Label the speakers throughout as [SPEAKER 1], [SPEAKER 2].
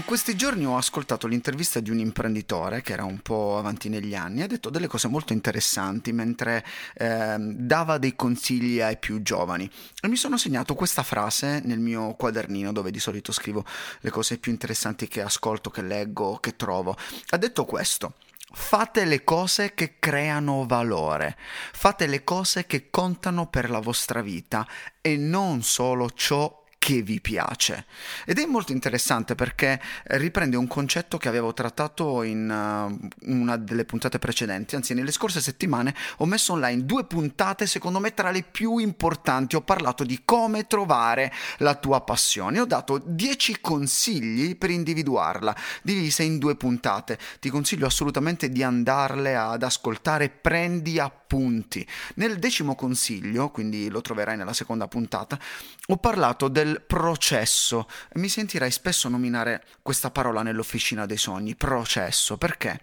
[SPEAKER 1] In questi giorni ho ascoltato l'intervista di un imprenditore che era un po' avanti negli anni e ha detto delle cose molto interessanti mentre eh, dava dei consigli ai più giovani. E mi sono segnato questa frase nel mio quadernino dove di solito scrivo le cose più interessanti che ascolto, che leggo, che trovo. Ha detto questo. Fate le cose che creano valore, fate le cose che contano per la vostra vita e non solo ciò che vi piace. Ed è molto interessante perché riprende un concetto che avevo trattato in uh, una delle puntate precedenti, anzi nelle scorse settimane ho messo online due puntate secondo me tra le più importanti, ho parlato di come trovare la tua passione, ho dato 10 consigli per individuarla, divise in due puntate, ti consiglio assolutamente di andarle ad ascoltare, prendi appunti. Nel decimo consiglio, quindi lo troverai nella seconda puntata, ho parlato del processo. Mi sentirai spesso nominare questa parola nell'officina dei sogni, processo, perché?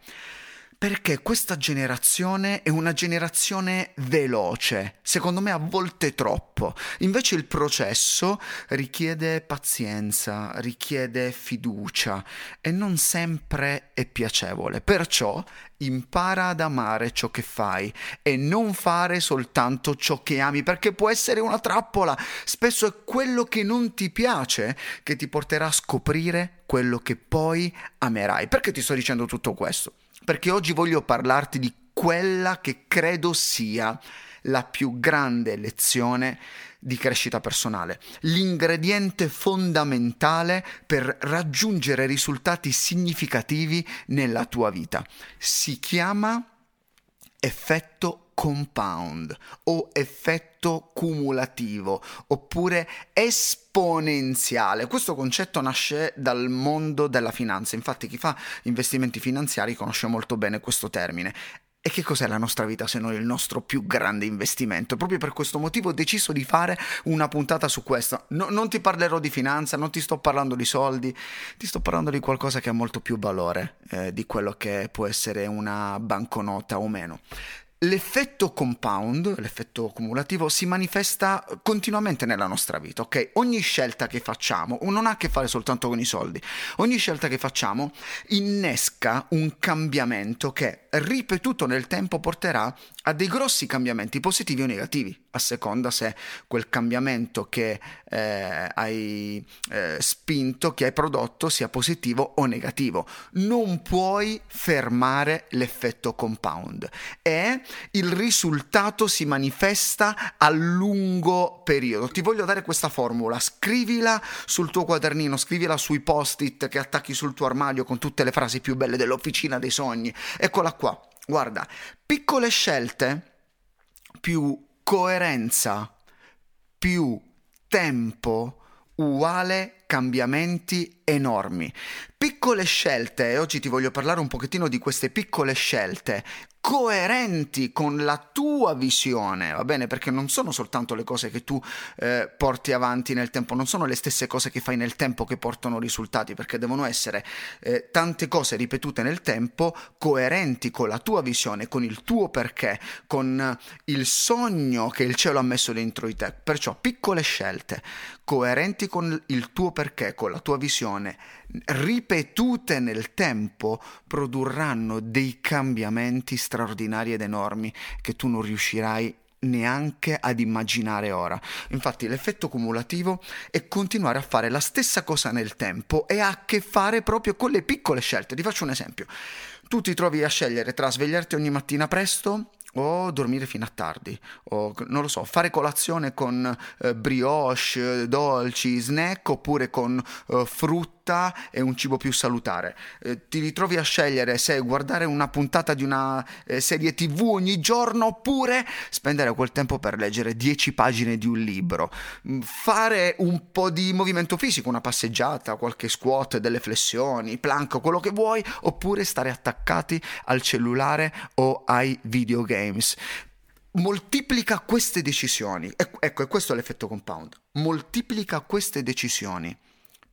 [SPEAKER 1] Perché questa generazione è una generazione veloce, secondo me a volte troppo. Invece il processo richiede pazienza, richiede fiducia e non sempre è piacevole. Perciò impara ad amare ciò che fai e non fare soltanto ciò che ami, perché può essere una trappola. Spesso è quello che non ti piace che ti porterà a scoprire quello che poi amerai. Perché ti sto dicendo tutto questo? Perché oggi voglio parlarti di quella che credo sia la più grande lezione di crescita personale, l'ingrediente fondamentale per raggiungere risultati significativi nella tua vita. Si chiama effetto compound o effetto cumulativo oppure esponenziale. Questo concetto nasce dal mondo della finanza, infatti chi fa investimenti finanziari conosce molto bene questo termine. E che cos'è la nostra vita se non il nostro più grande investimento? Proprio per questo motivo ho deciso di fare una puntata su questo. No, non ti parlerò di finanza, non ti sto parlando di soldi, ti sto parlando di qualcosa che ha molto più valore eh, di quello che può essere una banconota o meno. L'effetto compound, l'effetto cumulativo, si manifesta continuamente nella nostra vita, ok? Ogni scelta che facciamo non ha a che fare soltanto con i soldi, ogni scelta che facciamo innesca un cambiamento che ripetuto nel tempo porterà a dei grossi cambiamenti positivi o negativi a seconda se quel cambiamento che eh, hai eh, spinto, che hai prodotto, sia positivo o negativo. Non puoi fermare l'effetto compound e il risultato si manifesta a lungo periodo. Ti voglio dare questa formula, scrivila sul tuo quadernino, scrivila sui post-it che attacchi sul tuo armadio con tutte le frasi più belle dell'officina dei sogni. Eccola qua. Guarda, piccole scelte più coerenza più tempo uguale cambiamenti enormi. Piccole scelte, e oggi ti voglio parlare un pochettino di queste piccole scelte coerenti con la tua visione, va bene? Perché non sono soltanto le cose che tu eh, porti avanti nel tempo, non sono le stesse cose che fai nel tempo che portano risultati, perché devono essere eh, tante cose ripetute nel tempo, coerenti con la tua visione, con il tuo perché, con il sogno che il cielo ha messo dentro di te. Perciò piccole scelte, coerenti con il tuo perché, con la tua visione, ripetute nel tempo, produrranno dei cambiamenti straordinari ed enormi che tu non riuscirai neanche ad immaginare ora. Infatti l'effetto cumulativo è continuare a fare la stessa cosa nel tempo e ha a che fare proprio con le piccole scelte. Ti faccio un esempio. Tu ti trovi a scegliere tra svegliarti ogni mattina presto o dormire fino a tardi, o non lo so, fare colazione con eh, brioche, dolci, snack oppure con eh, frutta e un cibo più salutare. Eh, ti ritrovi a scegliere se guardare una puntata di una eh, serie tv ogni giorno oppure spendere quel tempo per leggere 10 pagine di un libro, mm, fare un po' di movimento fisico, una passeggiata, qualche squat, delle flessioni, plank, quello che vuoi, oppure stare attaccati al cellulare o ai videogame games moltiplica queste decisioni. Ecco, e questo è l'effetto compound. Moltiplica queste decisioni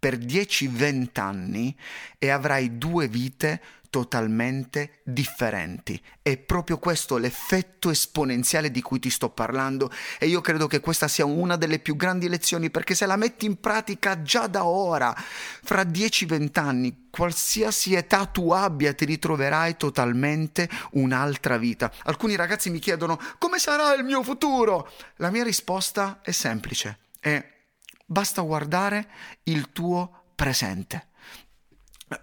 [SPEAKER 1] per 10-20 anni e avrai due vite totalmente differenti. È proprio questo l'effetto esponenziale di cui ti sto parlando e io credo che questa sia una delle più grandi lezioni perché se la metti in pratica già da ora, fra 10-20 anni, qualsiasi età tu abbia, ti ritroverai totalmente un'altra vita. Alcuni ragazzi mi chiedono come sarà il mio futuro? La mia risposta è semplice, è basta guardare il tuo presente.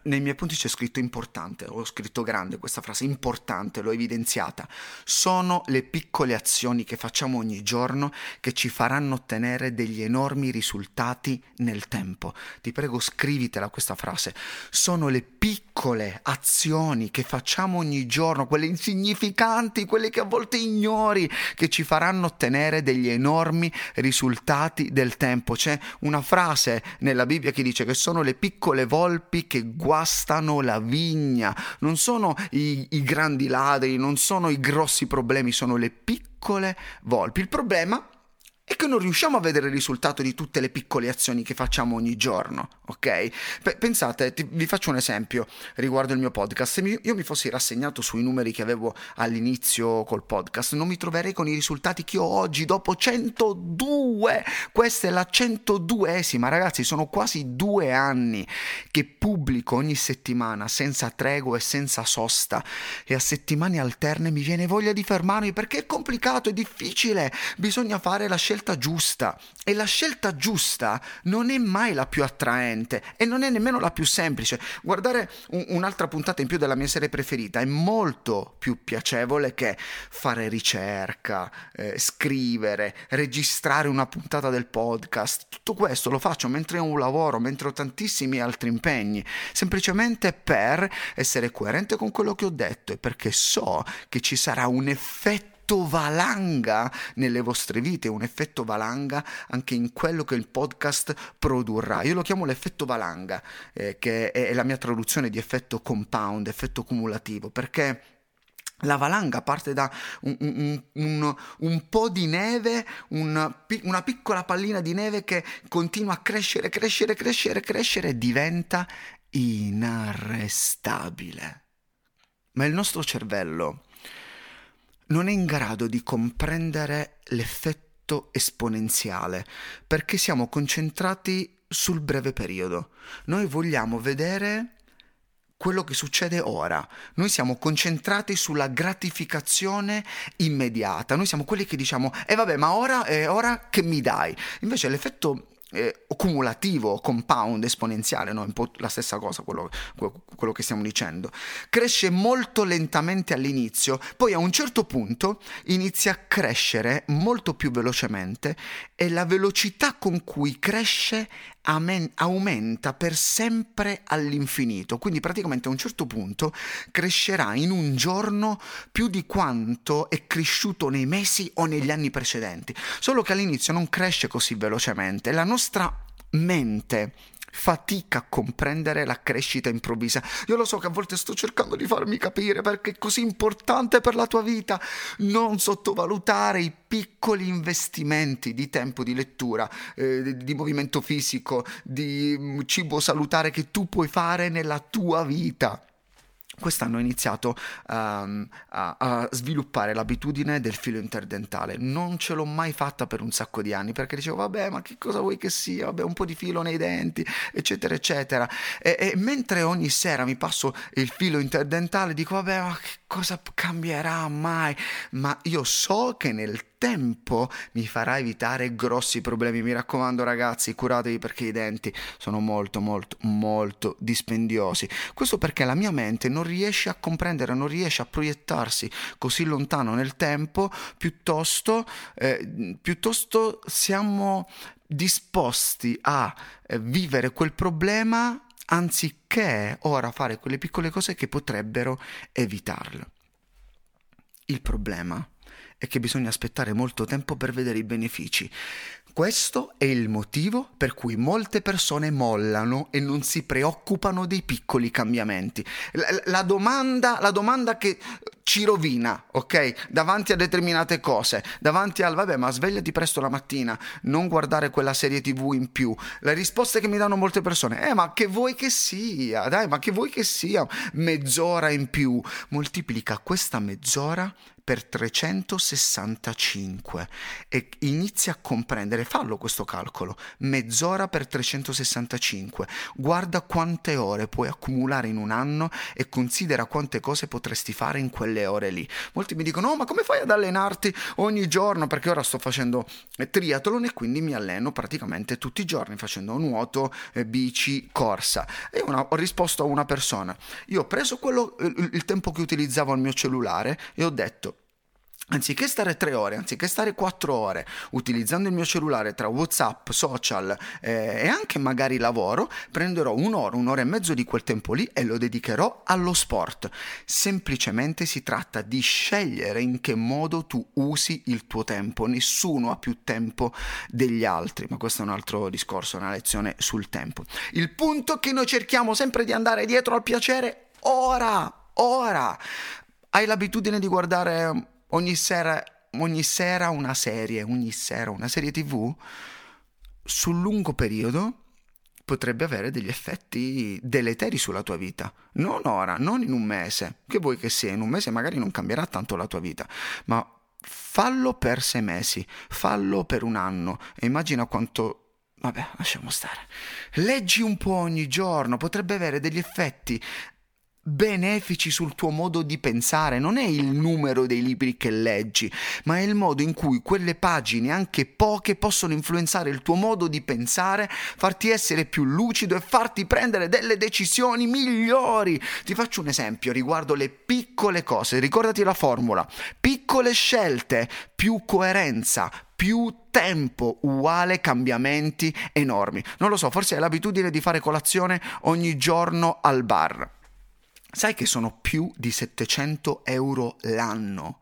[SPEAKER 1] Nei miei punti c'è scritto importante, ho scritto grande questa frase, importante, l'ho evidenziata. Sono le piccole azioni che facciamo ogni giorno che ci faranno ottenere degli enormi risultati nel tempo. Ti prego scrivitela questa frase. Sono le piccole azioni che facciamo ogni giorno, quelle insignificanti, quelle che a volte ignori, che ci faranno ottenere degli enormi risultati del tempo. C'è una frase nella Bibbia che dice che sono le piccole volpi che guastano la vigna, non sono i, i grandi ladri, non sono i grossi problemi, sono le piccole volpi. Il problema è che non riusciamo a vedere il risultato di tutte le piccole azioni che facciamo ogni giorno, ok? P- pensate, ti, vi faccio un esempio riguardo il mio podcast. Se mi, io mi fossi rassegnato sui numeri che avevo all'inizio col podcast, non mi troverei con i risultati che ho oggi dopo 102. Questa è la 102esima, ragazzi, sono quasi due anni che pubblico ogni settimana senza tregua e senza sosta e a settimane alterne mi viene voglia di fermarmi perché è complicato, è difficile, bisogna fare la scelta scelta giusta e la scelta giusta non è mai la più attraente e non è nemmeno la più semplice. Guardare un, un'altra puntata in più della mia serie preferita è molto più piacevole che fare ricerca, eh, scrivere, registrare una puntata del podcast. Tutto questo lo faccio mentre ho un lavoro, mentre ho tantissimi altri impegni, semplicemente per essere coerente con quello che ho detto e perché so che ci sarà un effetto effetto valanga nelle vostre vite, un effetto valanga anche in quello che il podcast produrrà. Io lo chiamo l'effetto valanga, eh, che è la mia traduzione di effetto compound, effetto cumulativo, perché la valanga parte da un, un, un, un po' di neve, una, una, piccola pallina di neve che continua a crescere, crescere, crescere, crescere e diventa inarrestabile. Ma il nostro cervello non è in grado di comprendere l'effetto esponenziale perché siamo concentrati sul breve periodo. Noi vogliamo vedere quello che succede ora. Noi siamo concentrati sulla gratificazione immediata. Noi siamo quelli che diciamo, e eh vabbè, ma ora, eh, ora che mi dai? Invece l'effetto eh, cumulativo, compound, esponenziale, no? un po' la stessa cosa quello, quello, che stiamo dicendo. Cresce molto lentamente all'inizio, poi a un certo punto inizia a crescere molto più velocemente e la velocità con cui cresce aumenta per sempre all'infinito. Quindi praticamente a un certo punto crescerà in un giorno più di quanto è cresciuto nei mesi o negli anni precedenti. Solo che all'inizio non cresce così velocemente. La nostra mente fatica a comprendere la crescita improvvisa. Io lo so che a volte sto cercando di farmi capire perché è così importante per la tua vita non sottovalutare i piccoli investimenti di tempo di lettura, eh, di movimento fisico, di mm, cibo salutare che tu puoi fare nella tua vita quest'anno ho iniziato um, a, a, sviluppare l'abitudine del filo interdentale. Non ce l'ho mai fatta per un sacco di anni perché dicevo, vabbè, ma che cosa vuoi che sia? Vabbè, un po' di filo nei denti, eccetera, eccetera. E, e mentre ogni sera mi passo il filo interdentale, dico, vabbè, ma che cosa cambierà mai? Ma io so che nel tempo mi farà evitare grossi problemi. Mi raccomando, ragazzi, curatevi perché i denti sono molto, molto, molto dispendiosi. Questo perché la mia mente non riesce a comprendere, non riesce a proiettarsi così lontano nel tempo, piuttosto, eh, piuttosto siamo disposti a eh, vivere quel problema anziché ora fare quelle piccole cose che potrebbero evitarlo. Il problema è che bisogna aspettare molto tempo per vedere i benefici. Questo è il motivo per cui molte persone mollano e non si preoccupano dei piccoli cambiamenti. La, la, domanda, la domanda che ci rovina, ok? Davanti a determinate cose, davanti al vabbè, ma svegliati presto la mattina, non guardare quella serie TV in più. Le risposte che mi danno molte persone, eh, ma che vuoi che sia? Dai, ma che vuoi che sia? Mezz'ora in più. Moltiplica questa mezz'ora per 365 e inizia a comprendere, fallo questo calcolo, mezz'ora per 365, guarda quante ore puoi accumulare in un anno e considera quante cose potresti fare in quelle ore lì. Molti mi dicono, oh, ma come fai ad allenarti ogni giorno? Perché ora sto facendo triathlon e quindi mi alleno praticamente tutti i giorni facendo nuoto, eh, bici, corsa. E una, ho risposto a una persona, io ho preso quello, il, il tempo che utilizzavo al mio cellulare e ho detto, Anziché stare tre ore, anziché stare quattro ore utilizzando il mio cellulare tra WhatsApp, social eh, e anche magari lavoro, prenderò un'ora, un'ora e mezzo di quel tempo lì e lo dedicherò allo sport. Semplicemente si tratta di scegliere in che modo tu usi il tuo tempo. Nessuno ha più tempo degli altri, ma questo è un altro discorso, una lezione sul tempo. Il punto è che noi cerchiamo sempre di andare dietro al piacere ora, ora. Hai l'abitudine di guardare ogni sera, ogni sera una serie, ogni sera una serie tv, sul lungo periodo potrebbe avere degli effetti deleteri sulla tua vita. Non ora, non in un mese, che vuoi che sia, in un mese magari non cambierà tanto la tua vita, ma fallo per sei mesi, fallo per un anno e immagina quanto Vabbè, lasciamo stare. Leggi un po' ogni giorno, potrebbe avere degli effetti benefici sul tuo modo di pensare, non è il numero dei libri che leggi, ma è il modo in cui quelle pagine, anche poche, possono influenzare il tuo modo di pensare, farti essere più lucido e farti prendere delle decisioni migliori. Ti faccio un esempio riguardo le piccole cose, ricordati la formula, piccole scelte, più coerenza, più tempo uguale cambiamenti enormi. Non lo so, forse hai l'abitudine di fare colazione ogni giorno al bar Sai che sono più di 700 euro l'anno?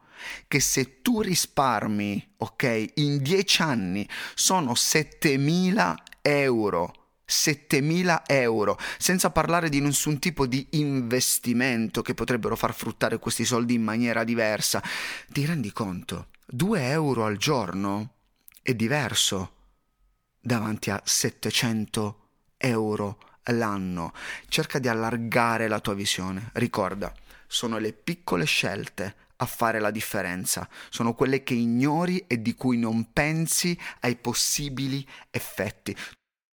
[SPEAKER 1] Che se tu risparmi, ok, in 10 anni sono 7000 euro. 7.000 euro, senza parlare di nessun tipo di investimento che potrebbero far fruttare questi soldi in maniera diversa. Ti rendi conto? 2 euro al giorno è diverso davanti a 700 euro l'anno. Cerca di allargare la tua visione. Ricorda, sono le piccole scelte a fare la differenza, sono quelle che ignori e di cui non pensi ai possibili effetti.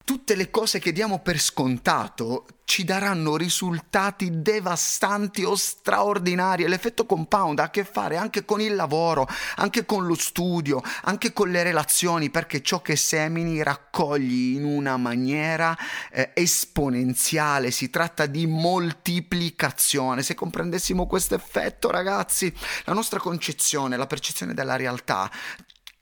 [SPEAKER 1] Tutte le cose che diamo per scontato ci daranno risultati devastanti o straordinari. L'effetto compound ha a che fare anche con il lavoro, anche con lo studio, anche con le relazioni, perché ciò che semini raccogli in una maniera eh, esponenziale. Si tratta di moltiplicazione. Se comprendessimo questo effetto, ragazzi, la nostra concezione, la percezione della realtà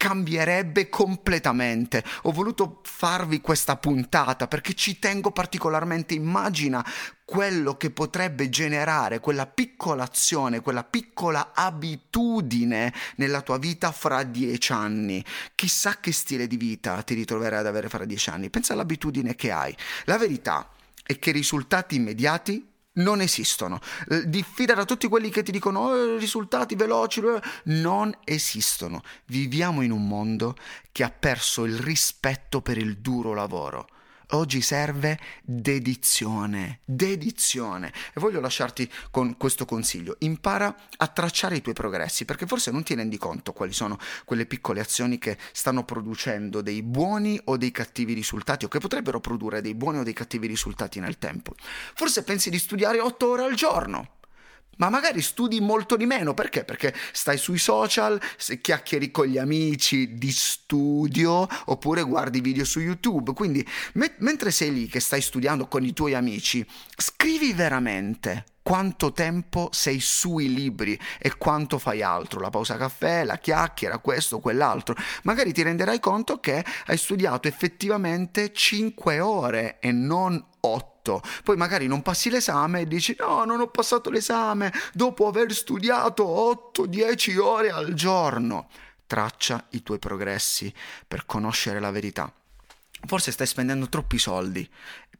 [SPEAKER 1] cambierebbe completamente. Ho voluto farvi questa puntata perché ci tengo particolarmente. Immagina quello che potrebbe generare quella piccola azione, quella piccola abitudine nella tua vita fra dieci anni. Chissà che stile di vita ti ritroverai ad avere fra dieci anni. Pensa all'abitudine che hai. La verità è che risultati immediati non esistono. Eh, diffida da tutti quelli che ti dicono oh, risultati veloci, non esistono. Viviamo in un mondo che ha perso il rispetto per il duro lavoro. Oggi serve dedizione, dedizione. E voglio lasciarti con questo consiglio. Impara a tracciare i tuoi progressi, perché forse non ti rendi conto quali sono quelle piccole azioni che stanno producendo dei buoni o dei cattivi risultati, o che potrebbero produrre dei buoni o dei cattivi risultati nel tempo. Forse pensi di studiare otto ore al giorno ma magari studi molto di meno, perché? Perché stai sui social, chiacchieri con gli amici di studio oppure guardi video su YouTube. Quindi me- mentre sei lì che stai studiando con i tuoi amici, scrivi veramente quanto tempo sei sui libri e quanto fai altro, la pausa caffè, la chiacchiera, questo, quell'altro. Magari ti renderai conto che hai studiato effettivamente 5 ore e non 8 poi magari non passi l'esame e dici no, non ho passato l'esame dopo aver studiato 8-10 ore al giorno. traccia i tuoi progressi per conoscere la verità. Forse stai spendendo troppi soldi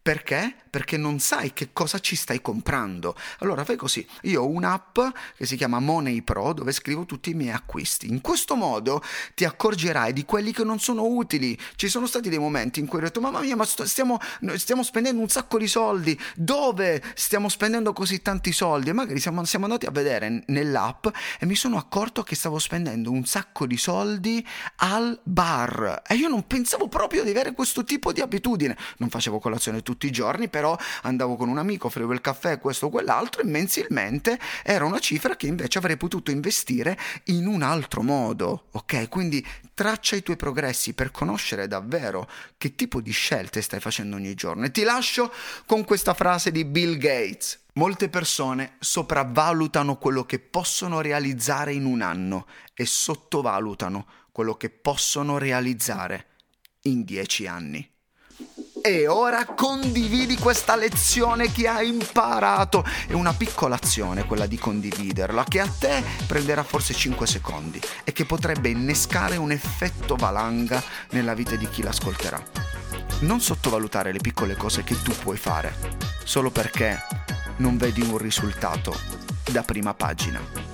[SPEAKER 1] perché? Perché non sai che cosa ci stai comprando. Allora fai così, io ho un'app che si chiama Money Pro dove scrivo tutti i miei acquisti. In questo modo ti accorgerai di quelli che non sono utili. Ci sono stati dei momenti in cui ho detto mamma mia ma stiamo, stiamo spendendo un sacco di soldi. Dove stiamo spendendo così tanti soldi? E magari siamo, siamo andati a vedere nell'app e mi sono accorto che stavo spendendo un sacco di soldi al bar. E io non pensavo proprio di avere questo tipo di abitudine. Non facevo colazione tutti i giorni, però andavo con un amico, offrivo il caffè, questo o quell'altro e mensilmente era una cifra che invece avrei potuto investire in un altro modo, ok? Quindi traccia i tuoi progressi per conoscere davvero che tipo di scelte stai facendo ogni giorno. E ti lascio con questa frase di Bill Gates. Molte persone sopravvalutano quello che possono realizzare in un anno e sottovalutano quello che possono realizzare in dieci anni. E ora condividi questa lezione che hai imparato. È una piccola azione quella di condividerla, che a te prenderà forse 5 secondi e che potrebbe innescare un effetto valanga nella vita di chi l'ascolterà. Non sottovalutare le piccole cose che tu puoi fare, solo perché non vedi un risultato da prima pagina.